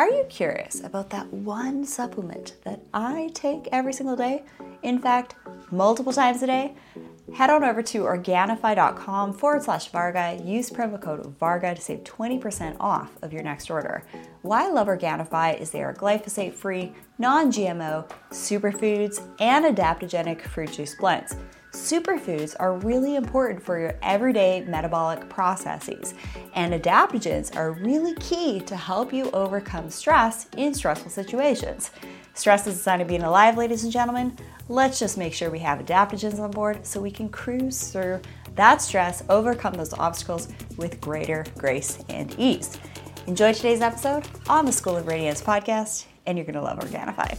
Are you curious about that one supplement that I take every single day? In fact, multiple times a day? Head on over to Organifi.com forward slash Varga. Use promo code Varga to save 20% off of your next order. Why I love Organifi is they are glyphosate free, non GMO, superfoods, and adaptogenic fruit juice blends. Superfoods are really important for your everyday metabolic processes, and adaptogens are really key to help you overcome stress in stressful situations. Stress is a sign of being alive, ladies and gentlemen. Let's just make sure we have adaptogens on board so we can cruise through that stress, overcome those obstacles with greater grace and ease. Enjoy today's episode on the School of Radiance podcast, and you're going to love Organifi.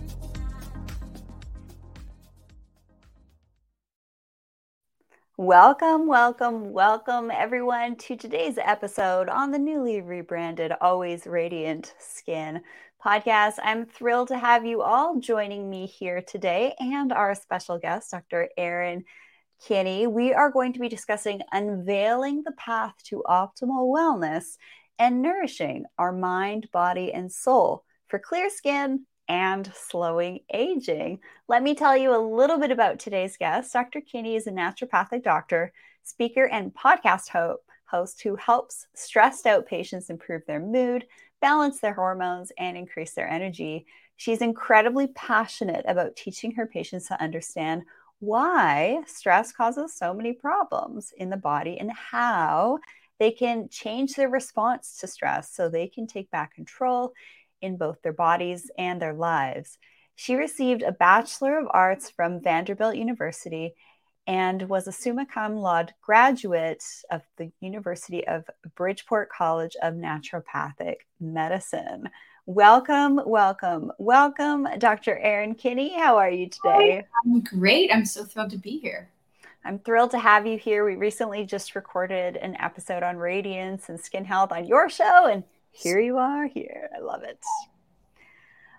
Welcome, welcome, welcome everyone to today's episode on the newly rebranded Always Radiant Skin podcast. I'm thrilled to have you all joining me here today and our special guest, Dr. Erin Kinney. We are going to be discussing unveiling the path to optimal wellness and nourishing our mind, body, and soul for clear skin, and slowing aging. Let me tell you a little bit about today's guest. Dr. Kinney is a naturopathic doctor, speaker, and podcast ho- host who helps stressed out patients improve their mood, balance their hormones, and increase their energy. She's incredibly passionate about teaching her patients to understand why stress causes so many problems in the body and how they can change their response to stress so they can take back control in both their bodies and their lives. She received a Bachelor of Arts from Vanderbilt University and was a summa cum laude graduate of the University of Bridgeport College of Naturopathic Medicine. Welcome, welcome, welcome, Dr. Erin Kinney. How are you today? I'm great. I'm so thrilled to be here. I'm thrilled to have you here. We recently just recorded an episode on radiance and skin health on your show, and here you are here. I love it.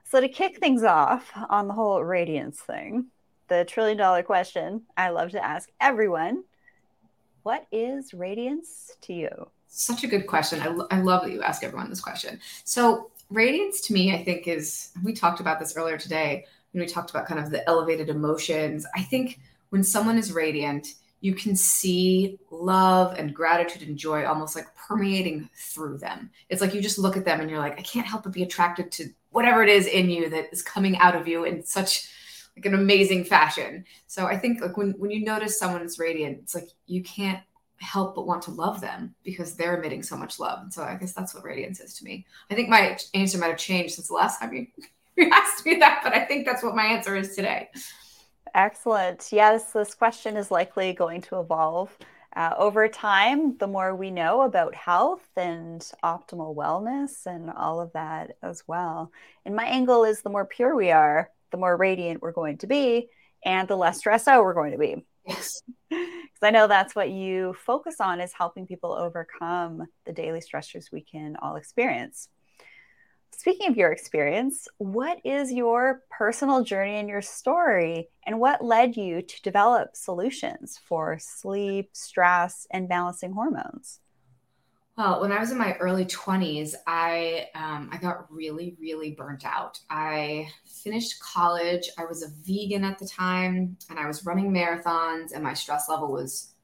So, to kick things off on the whole radiance thing, the trillion dollar question I love to ask everyone what is radiance to you? Such a good question. I, I love that you ask everyone this question. So, radiance to me, I think, is we talked about this earlier today when we talked about kind of the elevated emotions. I think when someone is radiant, you can see love and gratitude and joy almost like permeating through them. It's like you just look at them and you're like, I can't help but be attracted to whatever it is in you that is coming out of you in such like an amazing fashion. So I think like when when you notice someone is radiant, it's like you can't help but want to love them because they're emitting so much love. And so I guess that's what radiance is to me. I think my answer might have changed since the last time you, you asked me that, but I think that's what my answer is today. Excellent. Yes, this question is likely going to evolve uh, over time. The more we know about health and optimal wellness and all of that as well. And my angle is the more pure we are, the more radiant we're going to be, and the less stressed out we're going to be. Yes. Because I know that's what you focus on is helping people overcome the daily stressors we can all experience. Speaking of your experience, what is your personal journey and your story, and what led you to develop solutions for sleep, stress, and balancing hormones? Well, when I was in my early 20s, I um, I got really, really burnt out. I finished college. I was a vegan at the time, and I was running marathons, and my stress level was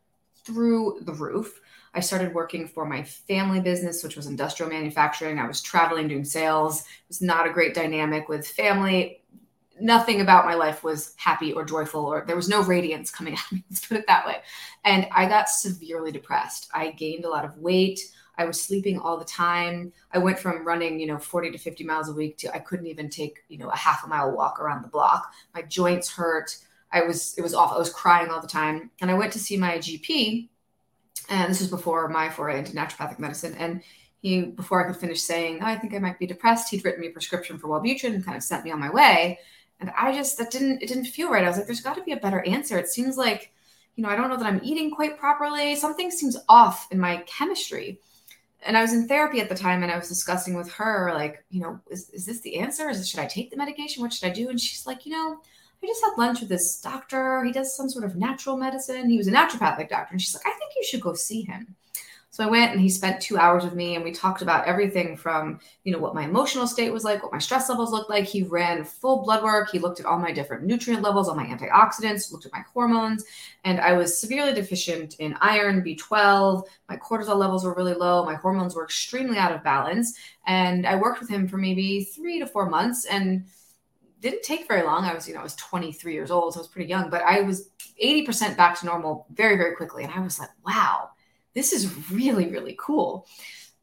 through the roof. I started working for my family business, which was industrial manufacturing. I was traveling, doing sales. It was not a great dynamic with family. Nothing about my life was happy or joyful, or there was no radiance coming out me. Let's put it that way. And I got severely depressed. I gained a lot of weight. I was sleeping all the time. I went from running, you know, 40 to 50 miles a week to I couldn't even take, you know, a half a mile walk around the block. My joints hurt. I was it was awful. I was crying all the time, and I went to see my GP, and this was before my foray into naturopathic medicine. And he, before I could finish saying, oh, "I think I might be depressed," he'd written me a prescription for Wellbutrin and kind of sent me on my way. And I just that didn't it didn't feel right. I was like, "There's got to be a better answer." It seems like you know I don't know that I'm eating quite properly. Something seems off in my chemistry and I was in therapy at the time and I was discussing with her, like, you know, is, is this the answer? Is should I take the medication? What should I do? And she's like, you know, I just had lunch with this doctor. He does some sort of natural medicine. He was a naturopathic doctor. And she's like, I think you should go see him. So I went and he spent two hours with me and we talked about everything from, you know, what my emotional state was like, what my stress levels looked like. He ran full blood work. He looked at all my different nutrient levels, all my antioxidants, looked at my hormones. And I was severely deficient in iron, B12. My cortisol levels were really low. My hormones were extremely out of balance. And I worked with him for maybe three to four months and didn't take very long. I was, you know, I was 23 years old, so I was pretty young, but I was 80% back to normal very, very quickly. And I was like, wow this is really, really cool.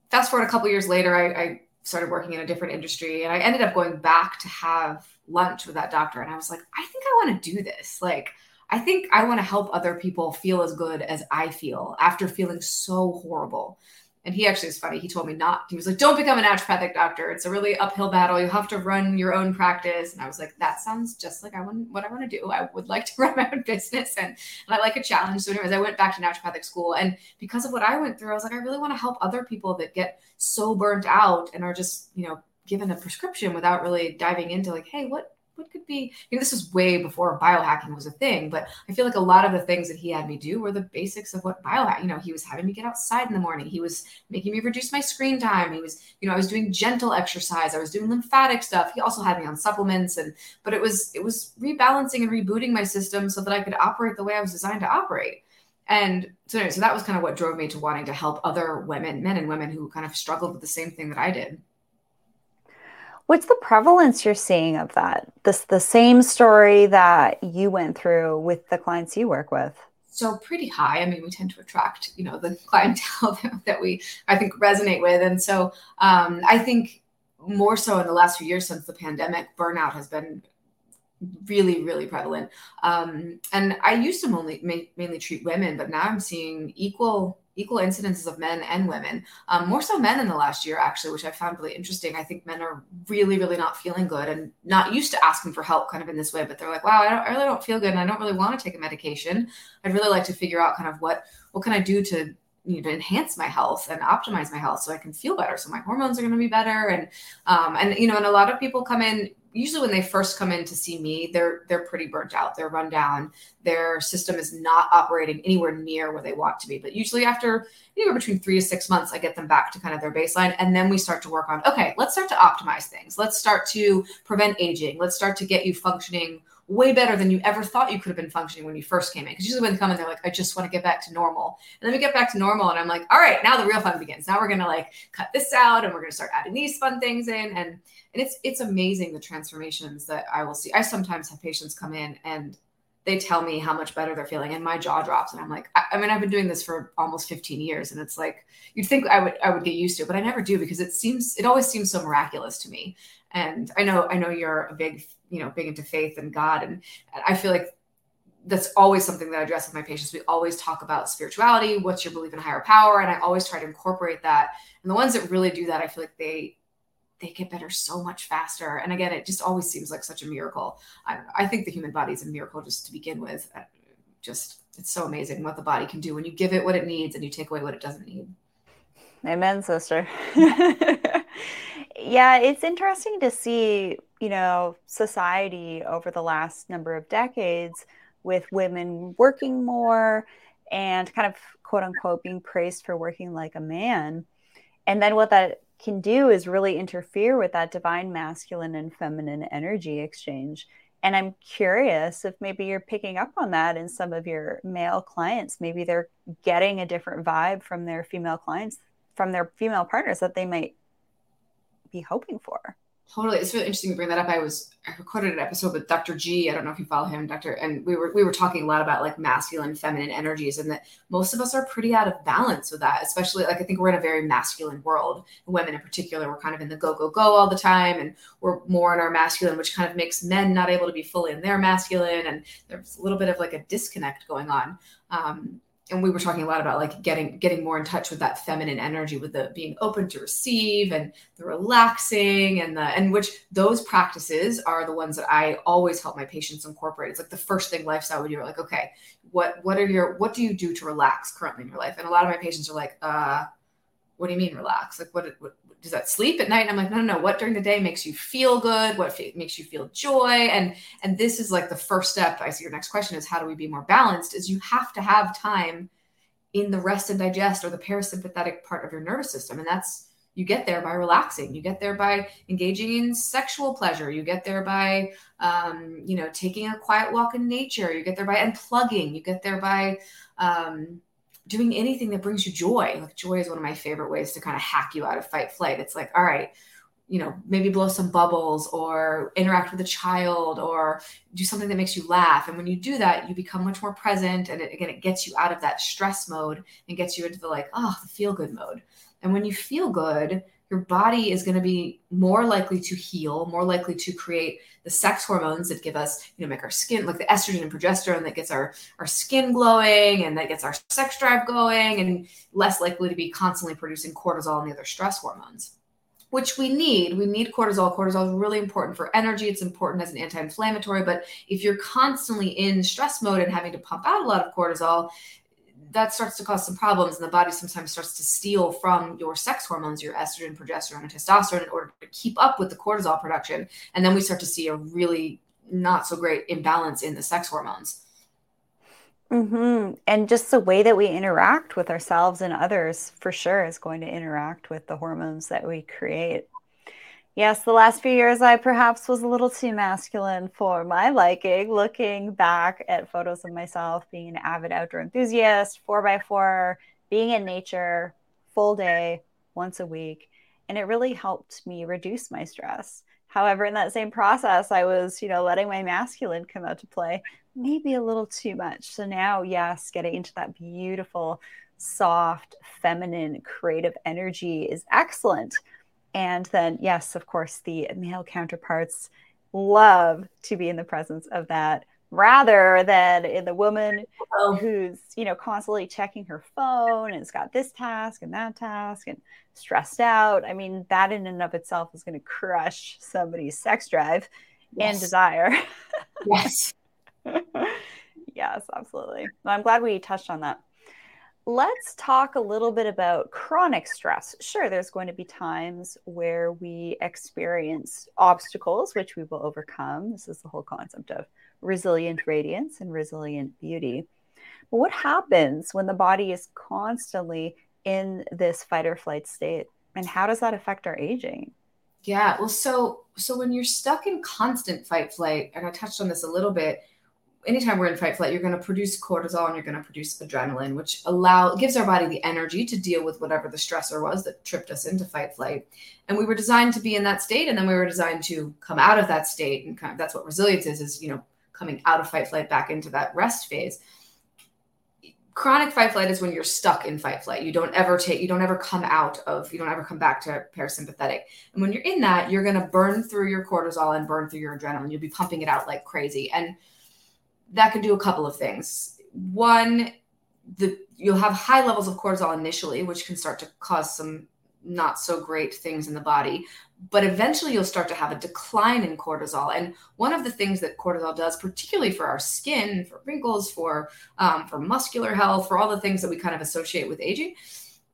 Fast forward a couple years later, I, I started working in a different industry and I ended up going back to have lunch with that doctor. And I was like, I think I want to do this. Like, I think I want to help other people feel as good as I feel after feeling so horrible. And he actually is funny. He told me not. He was like, "Don't become a naturopathic doctor. It's a really uphill battle. You'll have to run your own practice." And I was like, "That sounds just like I want what I want to do. I would like to run my own business, and, and I like a challenge." So, anyways, I went back to naturopathic school, and because of what I went through, I was like, I really want to help other people that get so burnt out and are just, you know, given a prescription without really diving into like, hey, what what could be you know, this was way before biohacking was a thing but i feel like a lot of the things that he had me do were the basics of what biohack you know he was having me get outside in the morning. He was making me reduce my screen time. He was you know i was doing gentle exercise. I was doing lymphatic stuff. He also had me on supplements and but it was it was rebalancing and rebooting my system so that i could operate the way i was designed to operate. And so anyway, so that was kind of what drove me to wanting to help other women men and women who kind of struggled with the same thing that i did What's the prevalence you're seeing of that? This the same story that you went through with the clients you work with. So pretty high. I mean, we tend to attract, you know, the clientele that we I think resonate with, and so um, I think more so in the last few years since the pandemic, burnout has been really really prevalent um, and i used to mainly mainly treat women but now i'm seeing equal equal incidences of men and women, um, more so men in the last year, actually, which I found really interesting. I think men are really, really not feeling good and not used to asking for help kind of in this way, but they're like, wow, I, I really don't feel good and I don't really want to take a medication. I'd really like to figure out kind of what, what can I do to, you know, enhance my health and optimize my health so I can feel better. So my hormones are going to be better. And, um, and, you know, and a lot of people come in usually when they first come in to see me, they're they're pretty burnt out. They're run down. Their system is not operating anywhere near where they want to be. But usually after anywhere between three to six months, I get them back to kind of their baseline, and then we start to work on okay, let's start to optimize things. Let's start to prevent aging. Let's start to get you functioning way better than you ever thought you could have been functioning when you first came in. Because usually when they come in, they're like, I just want to get back to normal. And then we get back to normal, and I'm like, all right, now the real fun begins. Now we're gonna like cut this out, and we're gonna start adding these fun things in, and and it's it's amazing the transformations that I will see. I sometimes have patients come in and they tell me how much better they're feeling and my jaw drops and i'm like I, I, mean i've been doing this for almost 15 years and it's like you'd think i would i would get used to it but i never do because it seems it always seems so miraculous to me and i know i know you're a big you know big into faith and god and, and i feel like that's always something that i address with my patients we always talk about spirituality what's your belief in higher power and i always try to incorporate that and the ones that really do that i feel like they they get better so much faster. And again, it just always seems like such a miracle. I, I think the human body is a miracle just to begin with. Uh, just it's so amazing what the body can do when you give it what it needs and you take away what it doesn't need. Amen, sister. yeah, it's interesting to see, you know, society over the last number of decades with women working more and kind of quote unquote being praised for working like a man. And then what that can do is really interfere with that divine masculine and feminine energy exchange. And I'm curious if maybe you're picking up on that in some of your male clients. Maybe they're getting a different vibe from their female clients, from their female partners that they might be hoping for. Totally. It's really interesting to bring that up. I was I recorded an episode with Dr. G. I don't know if you follow him, Dr. And we were we were talking a lot about like masculine, feminine energies, and that most of us are pretty out of balance with that. Especially like I think we're in a very masculine world. Women in particular, we're kind of in the go go go all the time, and we're more in our masculine, which kind of makes men not able to be fully in their masculine, and there's a little bit of like a disconnect going on. Um, and we were talking a lot about like getting getting more in touch with that feminine energy with the being open to receive and the relaxing and the and which those practices are the ones that i always help my patients incorporate. It's like the first thing lifestyle we do. Like okay what what are your what do you do to relax currently in your life? And a lot of my patients are like uh what do you mean relax? Like what, what does that sleep at night? And i'm like no no no. What during the day makes you feel good? What f- makes you feel joy? And and this is like the first step i see your next question is how do we be more balanced is you have to have time in the rest and digest or the parasympathetic part of your nervous system. And that's you get there by relaxing. You get there by engaging in sexual pleasure. You get there by um, you know taking a quiet walk in nature. You get there by unplugging you get there by um, doing anything that brings you joy. Like joy is one of my favorite ways to kind of hack you out of fight flight. It's like, all right, you know, maybe blow some bubbles or interact with a child or do something that makes you laugh. And when you do that, you become much more present. And it, again, it gets you out of that stress mode and gets you into the like, oh, the feel good mode. And when you feel good, your body is going to be more likely to heal, more likely to create the sex hormones that give us, you know, make our skin like the estrogen and progesterone that gets our our skin glowing and that gets our sex drive going, and less likely to be constantly producing cortisol and the other stress hormones, which we need. We need cortisol. Cortisol is really important for energy. It's important as an anti-inflammatory. But if you're constantly in stress mode and having to pump out a lot of cortisol, that starts to cause some problems and the body sometimes starts to steal from your sex hormones your estrogen progesterone and testosterone in order to keep up with the cortisol production. And then we start to see a really not so great imbalance in the sex hormones. Mm-hmm. and just the way that we interact with ourselves and others for sure is going to interact with the hormones that we create Yes, the last few years I perhaps was a little too masculine for my liking. Looking back at photos of myself being an avid outdoor enthusiast, four by four, being in nature, full day, once a week. And it really helped me reduce my stress. However, in that same process, I was, you know, letting my masculine come out to play maybe a little too much. So now, yes, getting into that beautiful, soft, feminine, creative energy is excellent and then, yes, of course, the male counterparts love to be in the presence of that rather than in the woman oh. who's, you know, constantly checking her phone and has got this task and that task and stressed out. I mean, that in and of itself is going to crush somebody's sex drive yes. and desire. yes. yes, absolutely. I'm glad we touched on that let's talk a little bit about chronic stress. Sure, there's going to be times where we experience obstacles, which we will overcome. This is the whole concept of resilient radiance and resilient beauty. But what happens when the body is constantly in this fight or flight state? And how does that affect our aging? Yeah, well, so so when you're stuck in constant fight flight, and I touched on this a little bit, anytime we're in fight flight, you're going to produce cortisol and you're going to produce adrenaline, which allow gives our body the energy to deal with whatever the stressor was that tripped us into fight flight. And we were designed to be in that state, and then we were designed to come out of that state, and kind of, that's what resilience is: is you know coming out of fight flight back into that rest phase. Chronic fight flight is when you're stuck in fight flight. You don't ever take, you don't ever come out of, you don't ever come back to parasympathetic. And when you're in that, you're going to burn through your cortisol and burn through your adrenaline. You'll be pumping it out like crazy. And that can do a couple of things. One, the you'll have high levels of cortisol initially, which can start to cause some not so great things in the body. But eventually, you'll start to have a decline in cortisol. And one of the things that cortisol does, particularly for our skin, for wrinkles, for um, for muscular health, for all the things that we kind of associate with aging,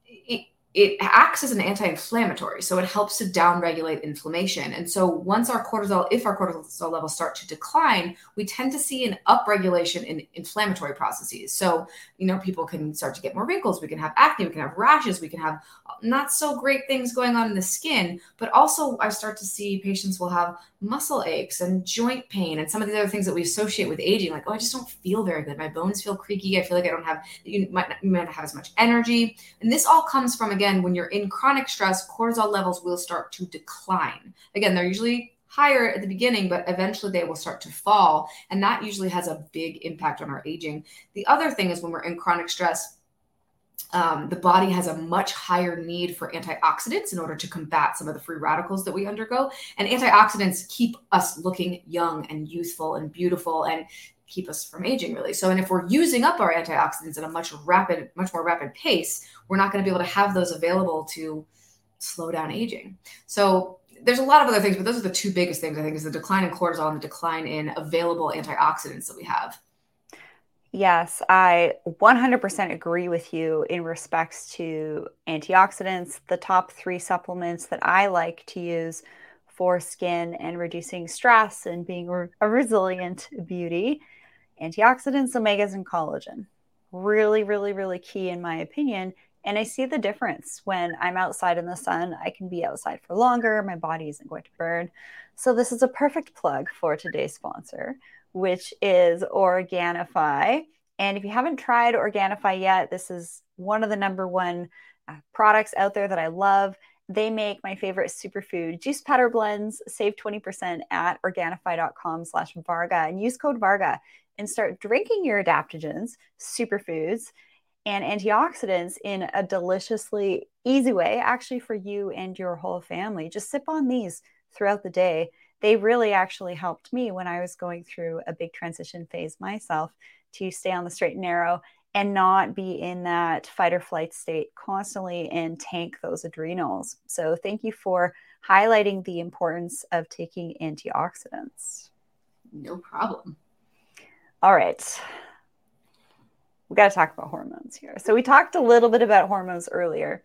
it, it acts as an anti-inflammatory so it helps to downregulate inflammation. And so once our cortisol if our cortisol levels start to decline we tend to see an upregulation in inflammatory processes. So you know people can start to get more wrinkles we can have acne we can have rashes we can have not so great things going on in the skin but also i start to see patients will have muscle aches and joint pain and some of these other things that we associate with aging like oh i just don't feel very good my bones feel creaky i feel like i don't have you might not, you might not have as much energy and this all comes from again when you're in chronic stress cortisol levels will start to decline again they're usually higher at the beginning, but eventually they will start to fall. And that usually has a big impact on our aging. The other thing is when we're in chronic stress, um, the body has a much higher need for antioxidants in order to combat some of the free radicals that we undergo. And antioxidants keep us looking young and youthful and beautiful and keep us from aging really. So and if we're using up our antioxidants at a much rapid much more rapid pace, we're not going to be able to have those available to slow down aging. So there's a lot of other things, but those are the two biggest things I think is the decline in cortisol and the decline in available antioxidants that we have. Yes, I 100% agree with you in respects to antioxidants. The top three supplements that I like to use for skin and reducing stress and being a resilient beauty antioxidants, omegas, and collagen. Really, really, really key in my opinion. And I see the difference when I'm outside in the sun. I can be outside for longer, my body isn't going to burn. So, this is a perfect plug for today's sponsor, which is Organifi. And if you haven't tried Organifi yet, this is one of the number one uh, products out there that I love. They make my favorite superfood juice powder blends. Save 20% at Organifi.com slash Varga and use code Varga and start drinking your adaptogens, superfoods, and antioxidants in a deliciously easy way, actually, for you and your whole family. Just sip on these throughout the day they really actually helped me when I was going through a big transition phase myself to stay on the straight and narrow and not be in that fight or flight state constantly and tank those adrenals. So, thank you for highlighting the importance of taking antioxidants. No problem. All right. We got to talk about hormones here. So, we talked a little bit about hormones earlier,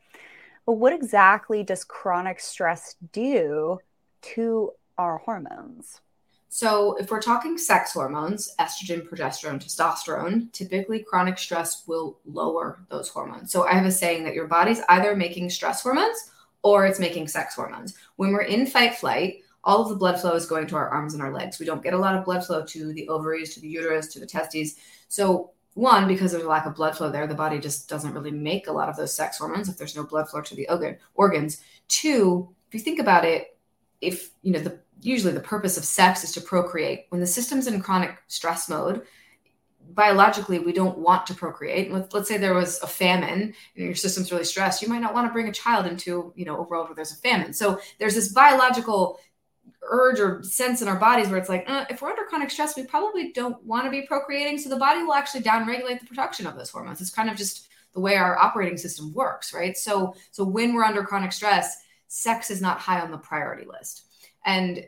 but what exactly does chronic stress do to our hormones? So, if we're talking sex hormones, estrogen, progesterone, testosterone, typically chronic stress will lower those hormones. So, I have a saying that your body's either making stress hormones or it's making sex hormones. When we're in fight flight, all of the blood flow is going to our arms and our legs. We don't get a lot of blood flow to the ovaries, to the uterus, to the testes. So, one, because there's a lack of blood flow there, the body just doesn't really make a lot of those sex hormones if there's no blood flow to the organ, organs. Two, if you think about it, if you know the usually the purpose of sex is to procreate. When the system's in chronic stress mode, biologically we don't want to procreate. Let's, let's say there was a famine and your system's really stressed, you might not want to bring a child into, you know, a world where there's a famine. So there's this biological urge or sense in our bodies where it's like, uh, if we're under chronic stress, we probably don't want to be procreating. So the body will actually downregulate the production of those hormones. It's kind of just the way our operating system works, right? So so when we're under chronic stress, sex is not high on the priority list. And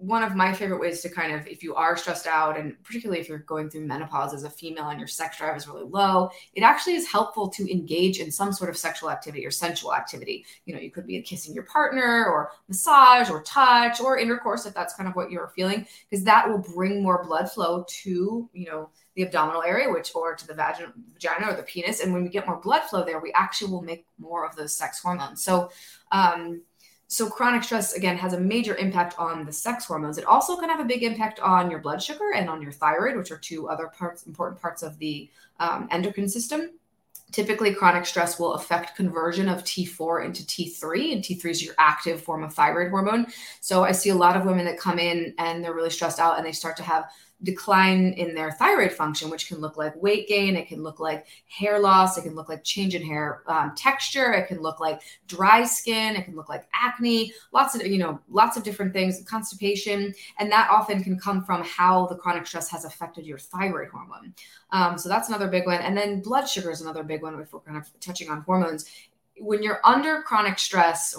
one of my favorite ways to kind of, if you are stressed out, and particularly if you're going through menopause as a female and your sex drive is really low, it actually is helpful to engage in some sort of sexual activity or sensual activity. You know, you could be kissing your partner or massage or touch or intercourse if that's kind of what you're feeling, because that will bring more blood flow to, you know, the abdominal area, which or to the vagina, or the penis. And when we get more blood flow there, we actually will make more of those sex hormones. So, um, so chronic stress again has a major impact on the sex hormones. It also can have a big impact on your blood sugar and on your thyroid, which are two other parts, important parts of the um, endocrine system. Typically, chronic stress will affect conversion of T4 into T3, and T3 is your active form of thyroid hormone. So I see a lot of women that come in and they're really stressed out and they start to have decline in their thyroid function, which can look like weight gain, it can look like hair loss, it can look like change in hair um, texture, it can look like dry skin, it can look like acne, lots of you know lots of different things, constipation, and that often can come from how the chronic stress has affected your thyroid hormone. Um, so that's another big one, and then blood sugar is another big one if we're kind of touching on hormones. When you're under chronic stress,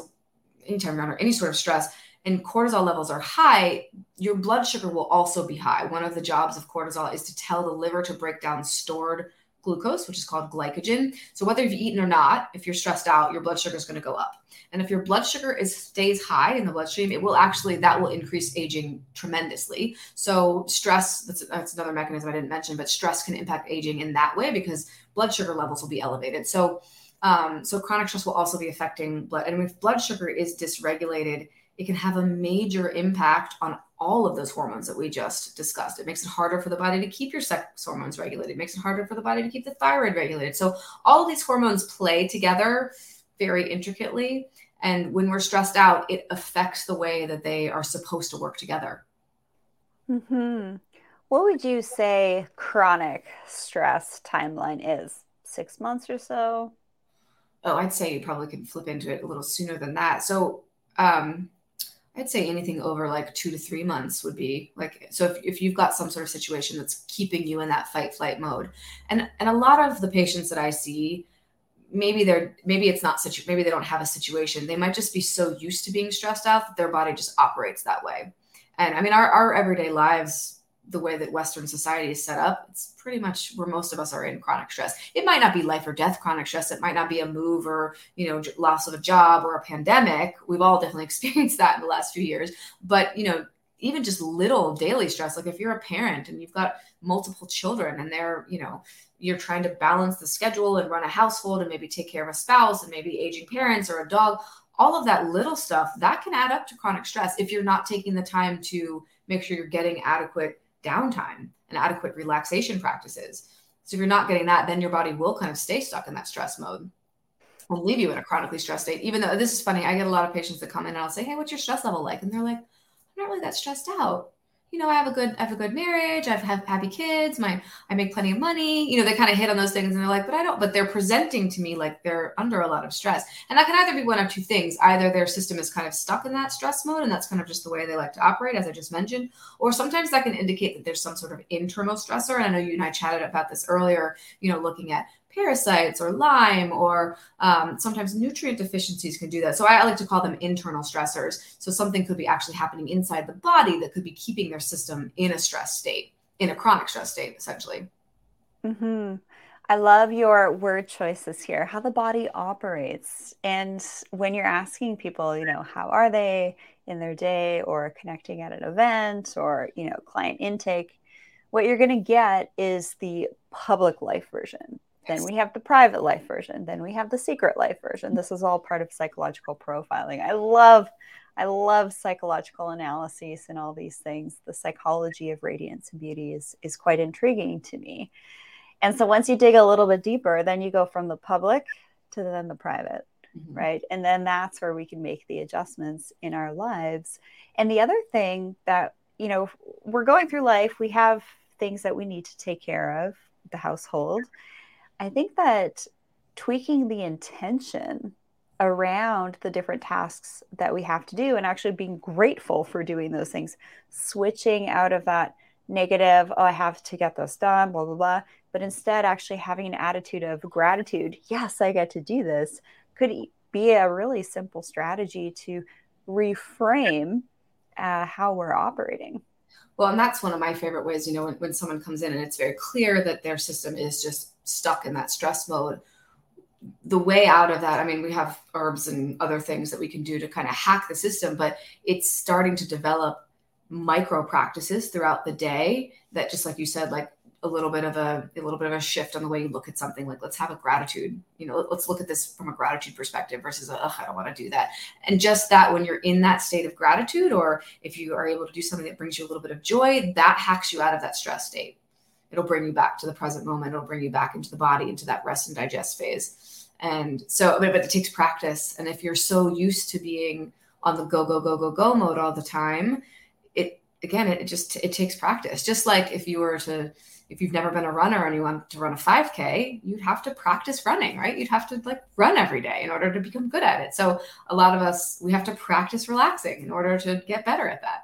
anytime you're under any sort of stress and cortisol levels are high, your blood sugar will also be high. One of the jobs of cortisol is to tell the liver to break down stored glucose, which is called glycogen. So whether you've eaten or not, if you're stressed out, your blood sugar is going to go up. And if your blood sugar is stays high in the bloodstream, it will actually that will increase aging tremendously. So stress that's, that's another mechanism I didn't mention, but stress can impact aging in that way because blood sugar levels will be elevated. So um, so chronic stress will also be affecting blood. And if blood sugar is dysregulated, it can have a major impact on all of those hormones that we just discussed. It makes it harder for the body to keep your sex hormones regulated. It makes it harder for the body to keep the thyroid regulated. So all of these hormones play together very intricately. And when we're stressed out, it affects the way that they are supposed to work together. Mm-hmm. What would you say chronic stress timeline is? Six months or so? Oh, I'd say you probably could flip into it a little sooner than that. So, um, I'd say anything over like two to three months would be like so if, if you've got some sort of situation that's keeping you in that fight flight mode. And and a lot of the patients that I see, maybe they're maybe it's not such maybe they don't have a situation. They might just be so used to being stressed out that their body just operates that way. And I mean our, our everyday lives the way that Western society is set up, it's pretty much where most of us are in chronic stress. It might not be life or death chronic stress. It might not be a move or, you know, loss of a job or a pandemic. We've all definitely experienced that in the last few years. But, you know, even just little daily stress, like if you're a parent and you've got multiple children and they're, you know, you're trying to balance the schedule and run a household and maybe take care of a spouse and maybe aging parents or a dog, all of that little stuff that can add up to chronic stress if you're not taking the time to make sure you're getting adequate downtime and adequate relaxation practices. So if you're not getting that, then your body will kind of stay stuck in that stress mode and leave you in a chronically stressed state. Even though this is funny, I get a lot of patients that come in and I'll say, Hey, what's your stress level like? And they're like, I'm not really that stressed out you know, I have a good, I have a good marriage. I have happy kids. My, I make plenty of money. You know, they kind of hit on those things, and they're like, but I don't. But they're presenting to me like they're under a lot of stress, and that can either be one of two things: either their system is kind of stuck in that stress mode, and that's kind of just the way they like to operate, as I just mentioned, or sometimes that can indicate that there's some sort of internal stressor. And I know you and I chatted about this earlier. You know, looking at parasites or Lyme or um, sometimes nutrient deficiencies can do that. So I, like to call them internal stressors. So something could be actually happening inside the body that could be keeping their system in a stress state, in a chronic stress state, essentially. Mm-hmm. I love your word choices here, how the body operates. And when you're asking people, you know, how are they in their day or connecting at an event or, you know, client intake, what you're going to get is the public life version then we have the private life version. Then we have the secret life version. This is all part of psychological profiling. I love, I love psychological analyses and all these things. The psychology of radiance and beauty is is quite intriguing to me. And so once you dig a little bit deeper, then you go from the public to then the private, mm-hmm. right? And then that's where we can make the adjustments in our lives. And the other thing that, you know, we're going through life, we have things that we need to take care of, the household I think that tweaking the intention around the different tasks that we have to do and actually being grateful for doing those things, switching out of that negative, oh, I have to get this done, blah, blah, blah, but instead actually having an attitude of gratitude, yes, I get to do this, could be a really simple strategy to reframe uh, how we're operating. Well, and that's one of my favorite ways, you know, when, when someone comes in and it's very clear that their system is just stuck in that stress mode. The way out of that i mean we have herbs and other things that we can do to kind of hack the system but it's starting to develop micro practices throughout the day that just like you said like a little bit of a, a little bit of a shift on the way you look at something. Like let's have a gratitude you know let's look at this from a gratitude perspective versus ugh, I don't want to do that. And just that when you're in that state of gratitude or if you are able to do something that brings you a little bit of joy that hacks you out of that stress state it'll bring you back to the present moment. It'll bring you back into the body into that rest and digest phase. And so but, it takes practice. And if you're so used to being on the go go go go go mode all the time it again it just it takes practice. Just like if you were to if you've never been a runner and you want to run a 5k you'd have to practice running right? You'd have to like run every day in order to become good at it. So a lot of us we have to practice relaxing in order to get better at that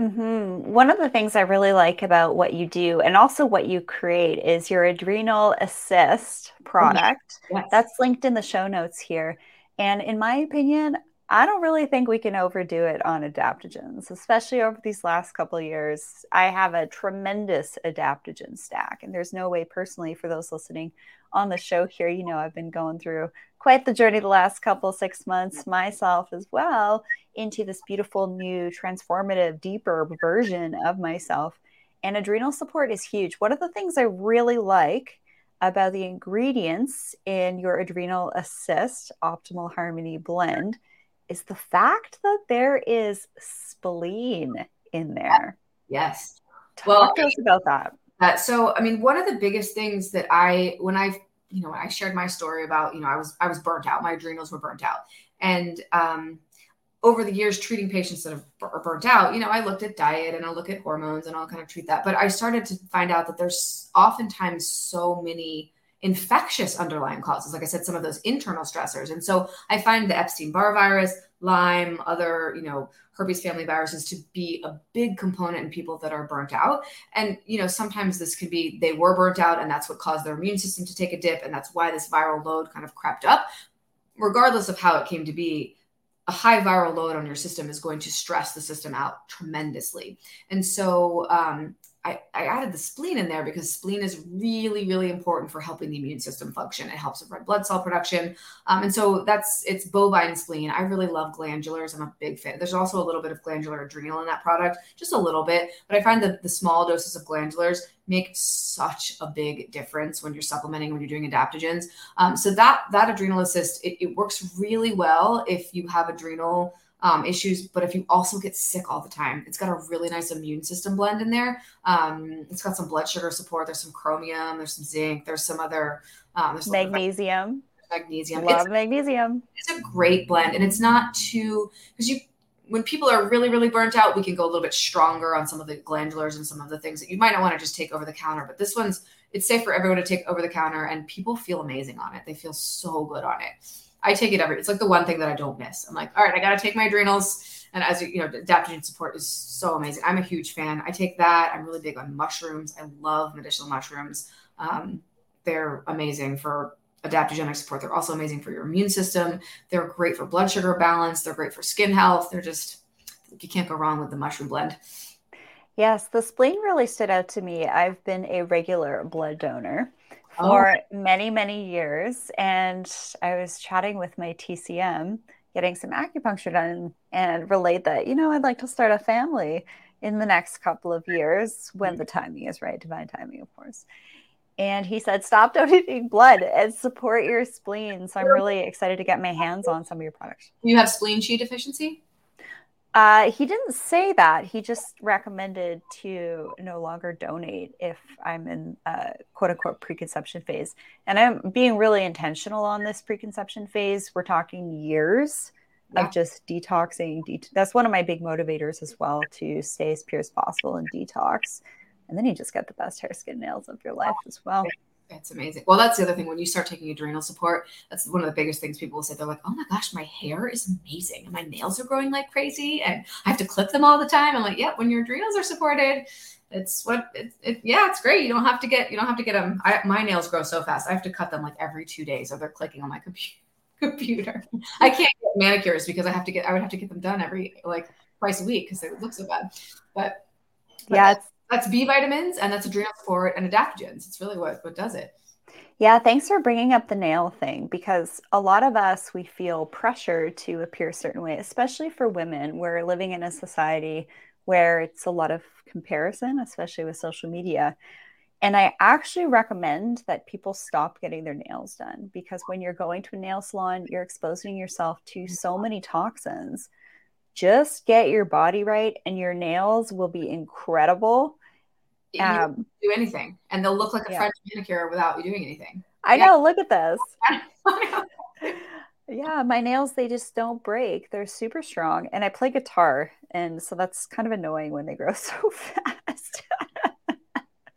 Mm-hmm. One of the things I really like about what you do and also what you create is your Adrenal Assist product. Yes. That's linked in the show notes here. And in my opinion, I don't really think we can overdo it on adaptogens, especially over these last couple of years. I have a tremendous adaptogen stack, and there's no way personally for those listening on the show here, you know, I've been going through quite the journey the last couple six months myself as well into this beautiful new transformative deeper version of myself. And adrenal support is huge. One of the things I really like about the ingredients in your adrenal assist optimal harmony blend is the fact that there is spleen in there. Yes. Talk well, to us about that. Uh, so, I mean, one of the biggest things that I, when I, you know, when I shared my story about, you know, I was, I was burnt out. My adrenals were burnt out, and um, over the years, treating patients that are burnt out, you know, I looked at diet and I look at hormones and I'll kind of treat that. But I started to find out that there's oftentimes so many infectious underlying causes. Like I said, some of those internal stressors. And so I find the Epstein Barr virus, Lyme, other, you know, herpes family viruses to be a big component in people that are burnt out. And, you know, sometimes this could be they were burnt out and that's what caused their immune system to take a dip. And that's why this viral load kind of crept up. Regardless of how it came to be, a high viral load on your system is going to stress the system out tremendously. And so um, I, I, added the spleen in there because spleen is really, really important for helping the immune system function. It helps with red blood cell production. Um, and so that's it's bovine spleen. I really love glandulars. I'm a big fan. There's also a little bit of glandular adrenal in that product, just a little bit. But I find that the small doses of glandulars make such a big difference when you're supplementing, when you're doing adaptogens. Um, so that that adrenal assist, it, it works really well if you have adrenal um, issues, but if you also get sick all the time, it's got a really nice immune system blend in there. Um, it's got some blood sugar support. There's some chromium. There's some zinc. There's some other. Um, there's magnesium. Magnesium. Love it's, magnesium. It's a great blend, and it's not too because you when people are really really burnt out, we can go a little bit stronger on some of the glandulars and some of the things that you might not want to just take over the counter. But this one's it's safe for everyone to take over the counter, and people feel amazing on it. They feel so good on it. I take it every. It's like the one thing that I don't miss. I'm like, all right, I got to take my adrenals, and as you know, adaptogen support is so amazing. I'm a huge fan. I take that. I'm really big on mushrooms. I love medicinal mushrooms. Um, they're amazing for adaptogenic support. They're also amazing for your immune system. They're great for blood sugar balance. They're great for skin health. They're just you can't go wrong with the mushroom blend. Yes, the spleen really stood out to me. I've been a regular blood donor. Oh. for oh. many, many years. And I was chatting with my TCM, getting some acupuncture done, and relayed that, you know, I'd like to start a family in the next couple of years when the mm-hmm. timing is right, divine timing, of course. And he said, stop donating blood and support your spleen. So I'm really excited to get my hands on some of your products. You have spleen chi deficiency? Uh, he didn't say that. He just recommended to no longer donate if I'm in a quote unquote preconception phase. And I'm being really intentional on this preconception phase. We're talking years yeah. of just detoxing. Det- that's one of my big motivators as well to stay as pure as possible and detox. And then you just get the best hair, skin, nails of your life as well. It's amazing. Well, that's the other thing. When you start taking adrenal support, that's one of the biggest things people will say. They're like, "Oh my gosh, my hair is amazing, and my nails are growing like crazy, and I have to clip them all the time." I'm like, "Yeah, when your adrenals are supported, it's what it, it, yeah, it's great. You don't have to get you don't have to get them. I, my nails grow so fast. I have to cut them like every two days, or they're clicking on my computer. Computer. I can't get manicures because I have to get. I would have to get them done every like twice a week because they look so bad. But, but yeah, it's that's B vitamins and that's adrenal support and adaptogens. It's really what what does it. Yeah, thanks for bringing up the nail thing because a lot of us we feel pressure to appear a certain way, especially for women. We're living in a society where it's a lot of comparison, especially with social media. And I actually recommend that people stop getting their nails done because when you're going to a nail salon, you're exposing yourself to so many toxins. Just get your body right, and your nails will be incredible um, do anything and they'll look like a yeah. French manicure without you doing anything. I yeah. know. Look at this. yeah, my nails, they just don't break. They're super strong. And I play guitar. And so that's kind of annoying when they grow so fast.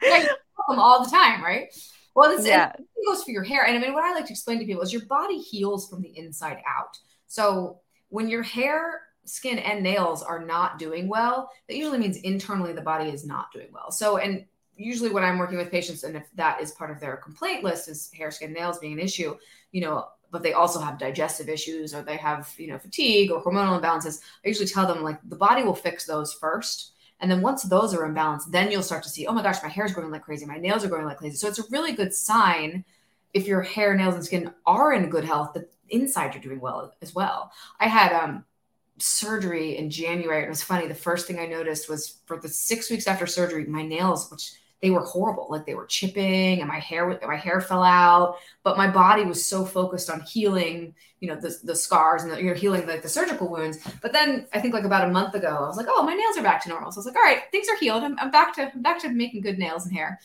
yeah, them all the time, right? Well, this yeah. goes for your hair. And I mean, what I like to explain to people is your body heals from the inside out. So when your hair skin and nails are not doing well, that usually means internally the body is not doing well. So, and usually when I'm working with patients, and if that is part of their complaint list, is hair, skin, nails being an issue, you know, but they also have digestive issues or they have, you know, fatigue or hormonal imbalances, I usually tell them like the body will fix those first. And then once those are imbalanced, then you'll start to see, oh my gosh, my hair is growing like crazy. My nails are growing like crazy. So it's a really good sign if your hair, nails, and skin are in good health, that inside you're doing well as well. I had um surgery in January. It was funny. The first thing I noticed was for the six weeks after surgery, my nails, which they were horrible. Like they were chipping and my hair my hair fell out, but my body was so focused on healing, you know, the, the scars and the, you know, healing like the surgical wounds. But then I think like about a month ago, I was like, oh, my nails are back to normal. So I was like, all right, things are healed. I'm, I'm back to I'm back to making good nails and hair.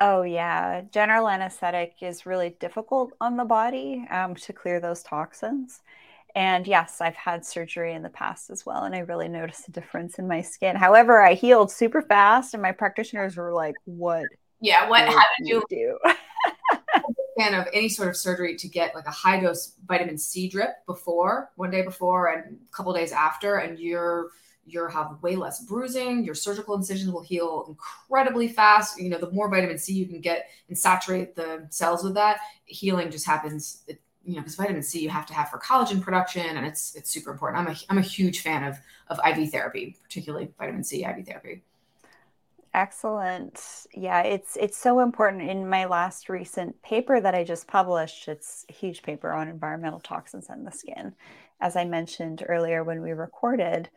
Oh yeah, general anesthetic is really difficult on the body um, to clear those toxins. And yes, I've had surgery in the past as well, and I really noticed a difference in my skin. However, I healed super fast, and my practitioners were like, "What? Yeah, what? How did you do?" fan of any sort of surgery to get like a high dose vitamin C drip before, one day before, and a couple days after, and you're you're have way less bruising. Your surgical incisions will heal incredibly fast. You know, the more vitamin C you can get and saturate the cells with that, healing just happens. It, you know, because vitamin C you have to have for collagen production, and it's it's super important. I'm a I'm a huge fan of of IV therapy, particularly vitamin C IV therapy. Excellent. Yeah, it's it's so important. In my last recent paper that I just published, it's a huge paper on environmental toxins in the skin. As I mentioned earlier when we recorded,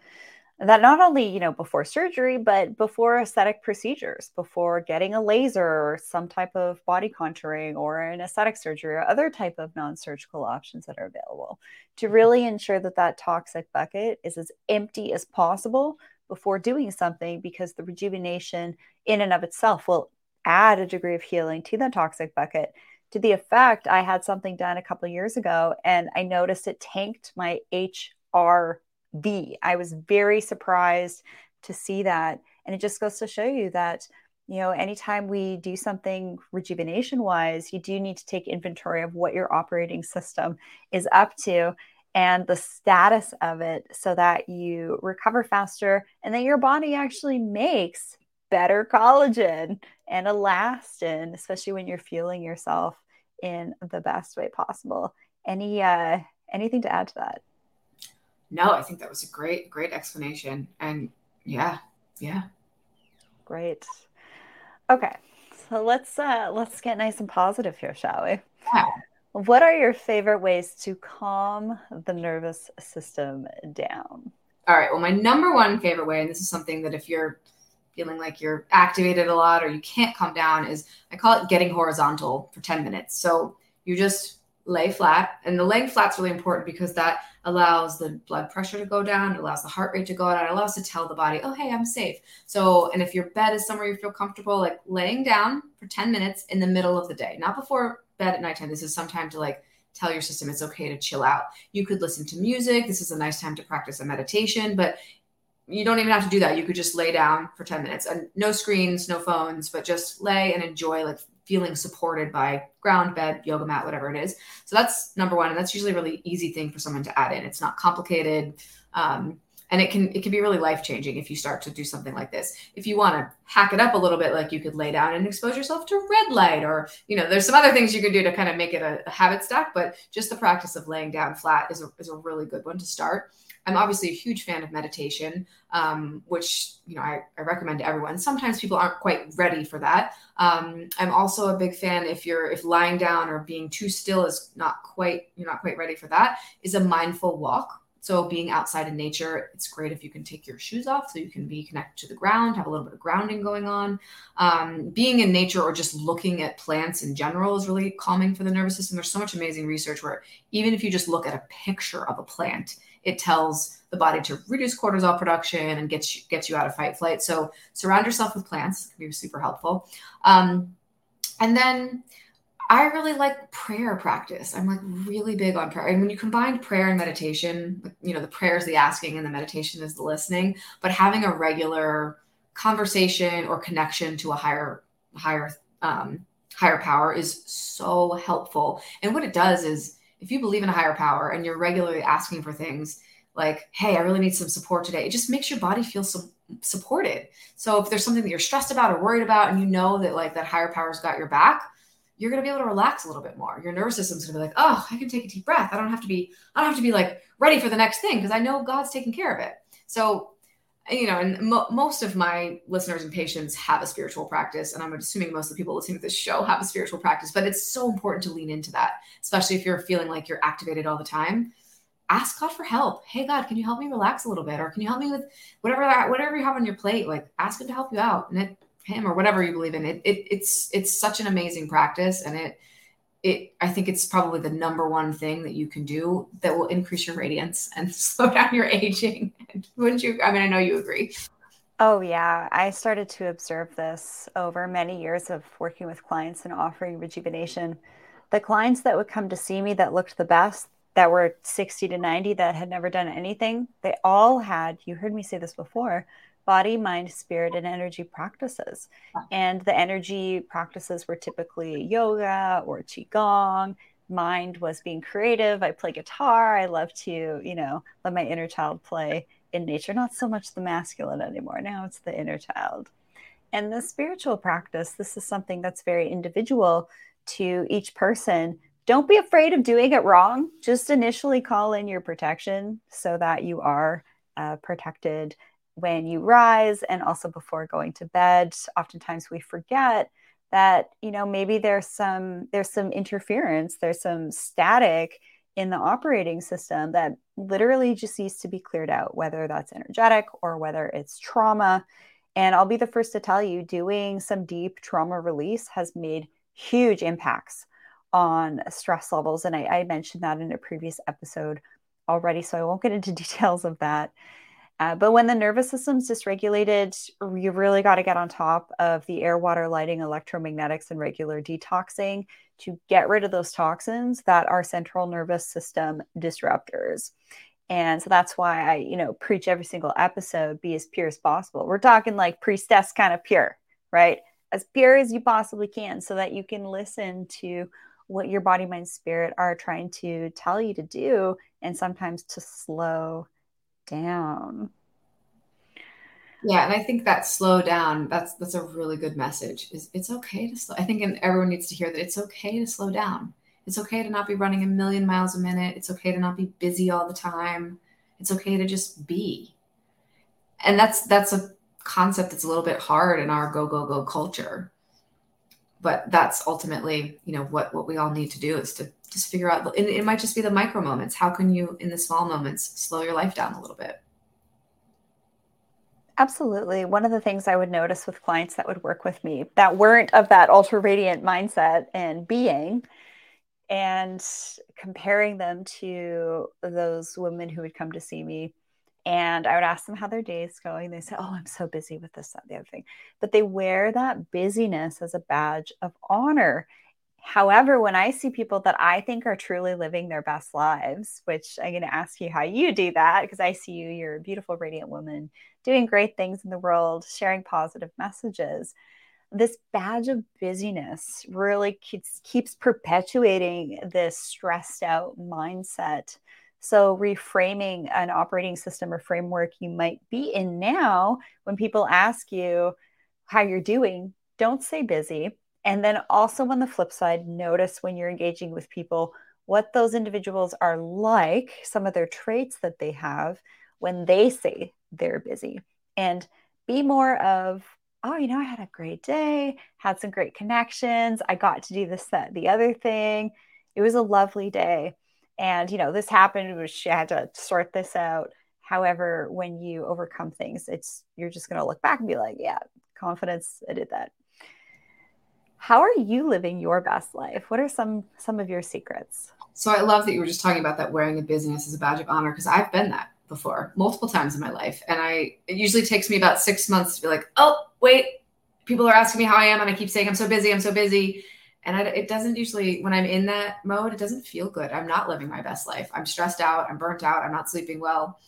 that not only you know before surgery but before aesthetic procedures before getting a laser or some type of body contouring or an aesthetic surgery or other type of non-surgical options that are available to mm-hmm. really ensure that that toxic bucket is as empty as possible before doing something because the rejuvenation in and of itself will add a degree of healing to the toxic bucket to the effect i had something done a couple years ago and i noticed it tanked my hr V. I was very surprised to see that. And it just goes to show you that, you know, anytime we do something rejuvenation wise, you do need to take inventory of what your operating system is up to and the status of it so that you recover faster and that your body actually makes better collagen and elastin, especially when you're fueling yourself in the best way possible. Any uh anything to add to that? No, I think that was a great, great explanation. And yeah, yeah. Great. Okay. So let's uh let's get nice and positive here, shall we? Yeah. What are your favorite ways to calm the nervous system down? All right. Well, my number one favorite way, and this is something that if you're feeling like you're activated a lot or you can't calm down, is I call it getting horizontal for 10 minutes. So you just lay flat, and the laying flat's really important because that allows the blood pressure to go down, it allows the heart rate to go down, it allows to tell the body, oh, hey, I'm safe. So, and if your bed is somewhere you feel comfortable, like laying down for 10 minutes in the middle of the day, not before bed at nighttime. This is some time to like tell your system it's okay to chill out. You could listen to music. This is a nice time to practice a meditation, but you don't even have to do that. You could just lay down for 10 minutes and no screens, no phones, but just lay and enjoy like feeling supported by ground, bed, yoga mat, whatever it is. So that's number one. And that's usually a really easy thing for someone to add in. It's not complicated. Um, and it can it can be really life changing if you start to do something like this. If you want to hack it up a little bit, like you could lay down and expose yourself to red light, or you know, there's some other things you could do to kind of make it a, a habit stack. But just the practice of laying down flat is a, is a really good one to start. I'm obviously a huge fan of meditation, um, which you know I, I, recommend to everyone. Sometimes people aren't quite ready for that. Um, I'm also a big fan if you're if lying down or being too still is not quite you're not quite ready for that. Is a mindful walk. So being outside in nature, it's great if you can take your shoes off so you can be connected to the ground, have a little bit of grounding going on. Um, being in nature or just looking at plants in general is really calming for the nervous system. There's so much amazing research where even if you just look at a picture of a plant, it tells the body to reduce cortisol production and gets you, gets you out of fight flight. So surround yourself with plants can be super helpful. Um, and then I really like prayer practice. I'm like really big on prayer. And when you combine prayer and meditation, you know, the prayer is the asking and the meditation is the listening, but having a regular conversation or connection to a higher, higher, um, higher power is so helpful. And what it does is if you believe in a higher power and you're regularly asking for things like, hey, I really need some support today, it just makes your body feel supported. So if there's something that you're stressed about or worried about and you know that like that higher power's got your back, you're going to be able to relax a little bit more. Your nervous system's going to be like, "Oh, I can take a deep breath. I don't have to be I don't have to be like ready for the next thing because I know God's taking care of it." So you know, and mo- most of my listeners and patients have a spiritual practice, and I'm assuming most of the people listening to this show have a spiritual practice. But it's so important to lean into that, especially if you're feeling like you're activated all the time. Ask God for help. Hey, God, can you help me relax a little bit, or can you help me with whatever that, whatever you have on your plate? Like, ask Him to help you out, and it him or whatever you believe in. It, it it's it's such an amazing practice, and it it I think it's probably the number one thing that you can do that will increase your radiance and slow down your aging. Wouldn't you? I mean, I know you agree. Oh, yeah. I started to observe this over many years of working with clients and offering rejuvenation. The clients that would come to see me that looked the best, that were 60 to 90, that had never done anything, they all had, you heard me say this before, body, mind, spirit, and energy practices. And the energy practices were typically yoga or Qigong. Mind was being creative. I play guitar. I love to, you know, let my inner child play in nature, not so much the masculine anymore. Now it's the inner child. And the spiritual practice, this is something that's very individual to each person. Don't be afraid of doing it wrong. Just initially call in your protection so that you are uh, protected when you rise and also before going to bed. Oftentimes we forget that you know maybe there's some there's some interference there's some static in the operating system that literally just needs to be cleared out, whether that's energetic or whether it's trauma. And I'll be the first to tell you, doing some deep trauma release has made huge impacts on stress levels. And I, I mentioned that in a previous episode already, so I won't get into details of that. Uh, but when the nervous system's dysregulated, you really got to get on top of the air, water, lighting, electromagnetics, and regular detoxing to get rid of those toxins that are central nervous system disruptors. And so that's why I, you know, preach every single episode be as pure as possible. We're talking like priestess kind of pure, right? As pure as you possibly can so that you can listen to what your body, mind, spirit are trying to tell you to do and sometimes to slow down. Yeah, and I think that slow down, that's that's a really good message. Is it's okay to slow. I think and everyone needs to hear that it's okay to slow down. It's okay to not be running a million miles a minute. It's okay to not be busy all the time. It's okay to just be. And that's that's a concept that's a little bit hard in our go go go culture. But that's ultimately, you know, what what we all need to do is to just figure out it, it might just be the micro moments how can you in the small moments slow your life down a little bit Absolutely. One of the things I would notice with clients that would work with me that weren't of that ultra radiant mindset and being, and comparing them to those women who would come to see me. And I would ask them how their day is going. They say, Oh, I'm so busy with this, that, the other thing. But they wear that busyness as a badge of honor. However, when I see people that I think are truly living their best lives, which I'm going to ask you how you do that, because I see you, you're a beautiful, radiant woman doing great things in the world, sharing positive messages. This badge of busyness really keeps, keeps perpetuating this stressed out mindset. So, reframing an operating system or framework you might be in now, when people ask you how you're doing, don't say busy and then also on the flip side, notice when you're engaging with people what those individuals are like, some of their traits that they have when they say they're busy. And be more of, oh, you know, I had a great day, had some great connections. I got to do this, that, the other thing. It was a lovely day. And, you know, this happened, I had to sort this out. However, when you overcome things, it's you're just going to look back and be like, yeah, confidence, I did that. How are you living your best life? What are some some of your secrets? So I love that you were just talking about that wearing a business as a badge of honor because I've been that before multiple times in my life, and I it usually takes me about six months to be like, oh wait, people are asking me how I am, and I keep saying I'm so busy, I'm so busy, and I, it doesn't usually when I'm in that mode, it doesn't feel good. I'm not living my best life. I'm stressed out. I'm burnt out. I'm not sleeping well.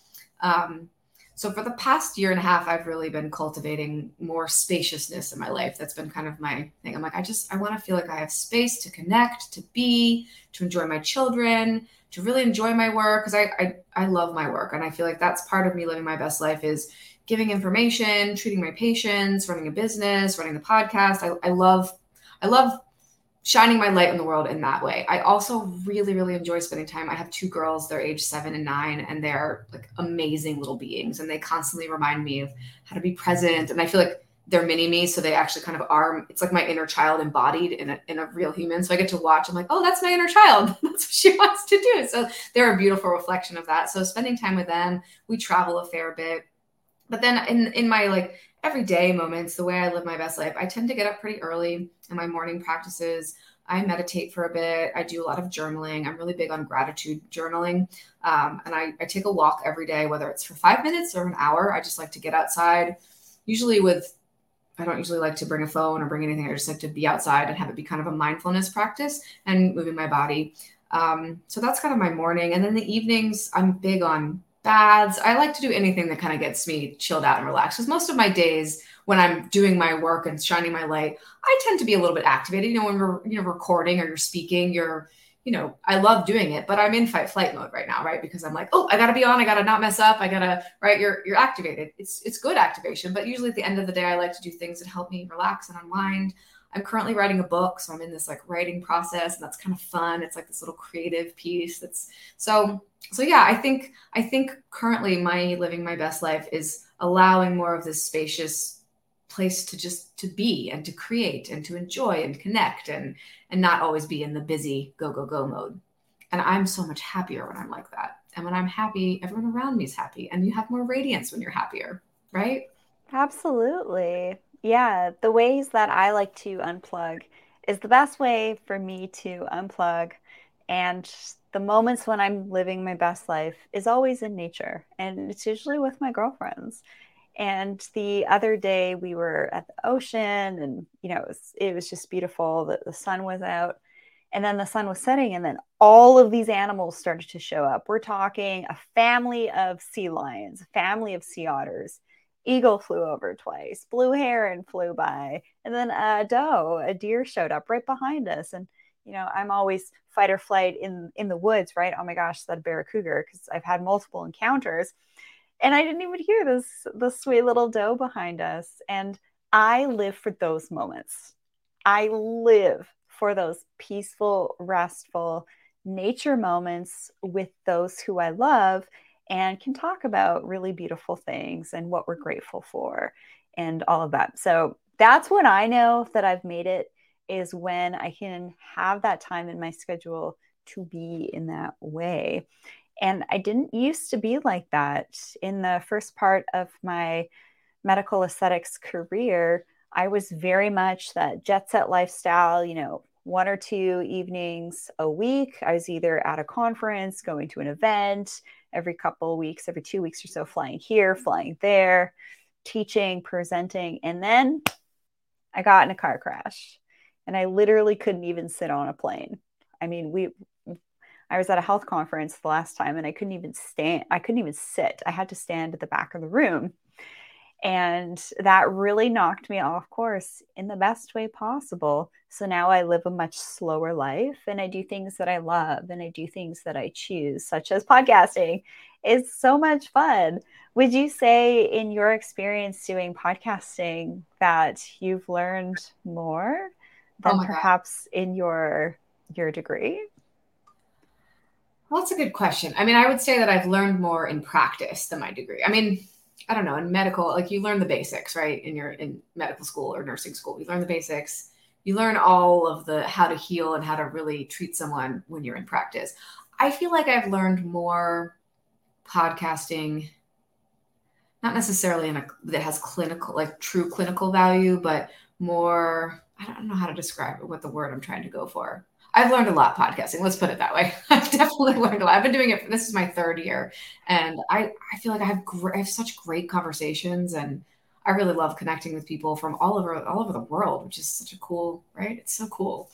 Um, so for the past year and a half, I've really been cultivating more spaciousness in my life. That's been kind of my thing. I'm like, I just I want to feel like I have space to connect, to be, to enjoy my children, to really enjoy my work because I, I I love my work and I feel like that's part of me living my best life is giving information, treating my patients, running a business, running the podcast. I, I love I love shining my light in the world in that way. I also really, really enjoy spending time. I have two girls, they're age seven and nine, and they're like amazing little beings. And they constantly remind me of how to be present. And I feel like they're mini me. So they actually kind of are, it's like my inner child embodied in a, in a real human. So I get to watch, I'm like, oh, that's my inner child. that's what she wants to do. So they're a beautiful reflection of that. So spending time with them, we travel a fair bit. But then in, in my like everyday moments, the way I live my best life, I tend to get up pretty early in my morning practices. I meditate for a bit. I do a lot of journaling. I'm really big on gratitude journaling. Um, and I, I take a walk every day, whether it's for five minutes or an hour. I just like to get outside, usually with, I don't usually like to bring a phone or bring anything. I just like to be outside and have it be kind of a mindfulness practice and moving my body. Um, so that's kind of my morning. And then the evenings, I'm big on baths. I like to do anything that kind of gets me chilled out and relaxed. Because most of my days when I'm doing my work and shining my light, I tend to be a little bit activated. You know, when we're you know recording or you're speaking, you're you know, I love doing it, but I'm in fight flight mode right now, right? Because I'm like, oh, I gotta be on, I gotta not mess up, I gotta, right? You're you're activated. It's it's good activation, but usually at the end of the day, I like to do things that help me relax and unwind. I'm currently writing a book, so I'm in this like writing process, and that's kind of fun. It's like this little creative piece. That's so so yeah. I think I think currently my living my best life is allowing more of this spacious place to just to be and to create and to enjoy and connect and and not always be in the busy go go go mode. And I'm so much happier when I'm like that. And when I'm happy, everyone around me is happy, and you have more radiance when you're happier, right? Absolutely. Yeah, the ways that I like to unplug is the best way for me to unplug. And the moments when I'm living my best life is always in nature. And it's usually with my girlfriends. And the other day we were at the ocean and, you know, it was, it was just beautiful that the sun was out. And then the sun was setting, and then all of these animals started to show up. We're talking a family of sea lions, a family of sea otters, eagle flew over twice, blue heron flew by, and then a doe, a deer showed up right behind us. And you know, I'm always fight or flight in in the woods, right? Oh my gosh, that bear cougar, because I've had multiple encounters, and I didn't even hear this the sweet little doe behind us. And I live for those moments. I live for those peaceful, restful nature moments with those who I love and can talk about really beautiful things and what we're grateful for and all of that. So that's when I know that I've made it is when I can have that time in my schedule to be in that way. And I didn't used to be like that. In the first part of my medical aesthetics career, I was very much that jet set lifestyle, you know, one or two evenings a week. I was either at a conference, going to an event, every couple weeks, every two weeks or so, flying here, flying there, teaching, presenting. And then I got in a car crash and I literally couldn't even sit on a plane. I mean, we, I was at a health conference the last time and I couldn't even stand, I couldn't even sit. I had to stand at the back of the room. And that really knocked me off course in the best way possible. So now I live a much slower life and I do things that I love and I do things that I choose, such as podcasting. It's so much fun. Would you say, in your experience doing podcasting, that you've learned more than oh perhaps God. in your your degree? Well, that's a good question. I mean, I would say that I've learned more in practice than my degree. I mean, I don't know, in medical, like you learn the basics, right? In your in medical school or nursing school, you learn the basics. You learn all of the how to heal and how to really treat someone when you're in practice. I feel like I've learned more podcasting, not necessarily in a that has clinical, like true clinical value, but more. I don't know how to describe what the word I'm trying to go for. I've learned a lot podcasting. Let's put it that way. I've definitely learned a lot. I've been doing it. For, This is my third year, and I I feel like I have I have such great conversations, and I really love connecting with people from all over all over the world, which is such a cool right. It's so cool.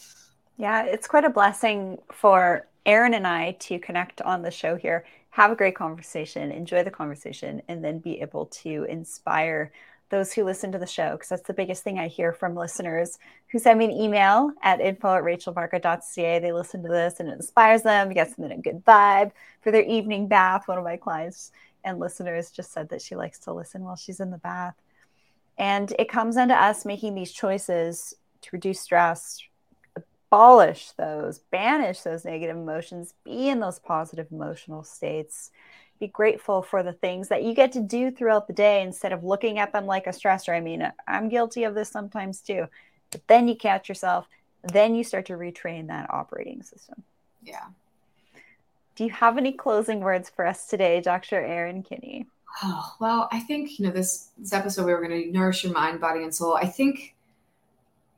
Yeah, it's quite a blessing for Erin and I to connect on the show here, have a great conversation, enjoy the conversation, and then be able to inspire those who listen to the show, because that's the biggest thing I hear from listeners who send me an email at info at rachelbarker.ca. They listen to this and it inspires them, gets them in a good vibe for their evening bath. One of my clients and listeners just said that she likes to listen while she's in the bath. And it comes down to us making these choices to reduce stress, abolish those, banish those negative emotions, be in those positive emotional states be grateful for the things that you get to do throughout the day instead of looking at them like a stressor. I mean, I'm guilty of this sometimes too. But then you catch yourself, then you start to retrain that operating system. Yeah. Do you have any closing words for us today, Dr. Erin Kinney? Oh, well, I think, you know, this this episode we were going to nourish your mind, body and soul. I think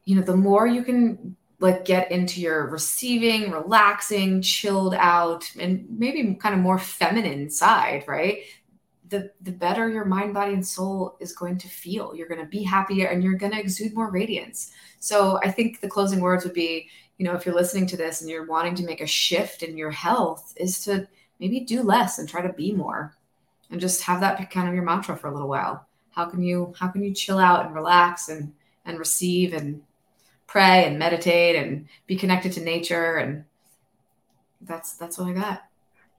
you know, the more you can like get into your receiving, relaxing, chilled out, and maybe kind of more feminine side, right? The the better your mind, body, and soul is going to feel. You're going to be happier and you're going to exude more radiance. So I think the closing words would be, you know, if you're listening to this and you're wanting to make a shift in your health, is to maybe do less and try to be more. And just have that kind of your mantra for a little while. How can you how can you chill out and relax and and receive and pray and meditate and be connected to nature and that's that's what I got.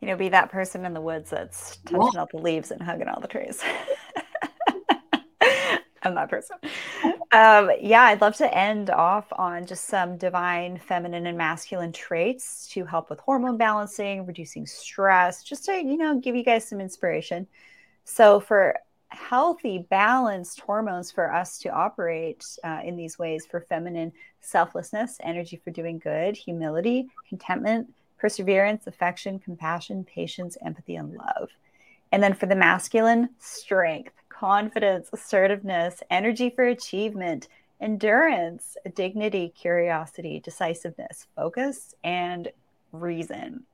You know, be that person in the woods that's touching yeah. all the leaves and hugging all the trees. I'm that person. Um, yeah, I'd love to end off on just some divine feminine and masculine traits to help with hormone balancing, reducing stress, just to, you know, give you guys some inspiration. So, for healthy, balanced hormones for us to operate uh, in these ways for feminine selflessness, energy for doing good, humility, contentment, perseverance, affection, compassion, patience, empathy, and love. And then for the masculine, strength, confidence, assertiveness, energy for achievement, endurance, dignity, curiosity, decisiveness, focus, and reason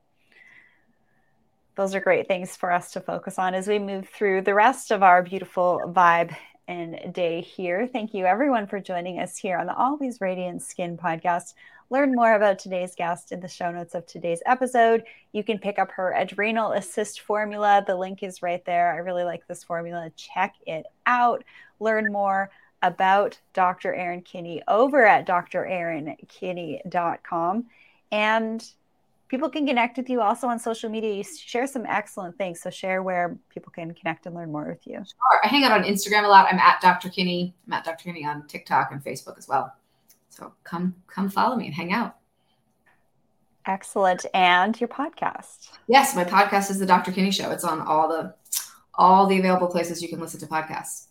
those are great things for us to focus on as we move through the rest of our beautiful vibe and day here. Thank you, everyone, for joining us here on the Always Radiant Skin podcast. Learn more about today's guest in the show notes of today's episode. You can pick up her Adrenal Assist formula. The link is right there. I really like this formula. Check it out. Learn more about Dr. Erin Kinney over at drerinkinney.com. And people can connect with you also on social media. You share some excellent things. So share where people can connect and learn more with you. Sure. I hang out on Instagram a lot. I'm at Dr. Kinney. I'm at Dr. Kinney on TikTok and Facebook as well. So come come follow me and hang out. Excellent. And your podcast. Yes, my podcast is the Dr. Kinney Show. It's on all the all the available places you can listen to podcasts.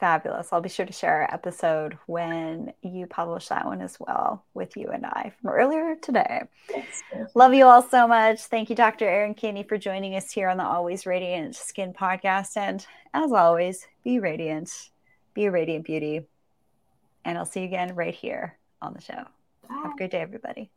Fabulous. I'll be sure to share our episode when you publish that one as well with you and I from earlier today. Love you all so much. Thank you, Dr. Erin Kinney, for joining us here on the Always Radiant Skin podcast. And as always, be radiant, be a radiant beauty. And I'll see you again right here on the show. Bye. Have a great day, everybody.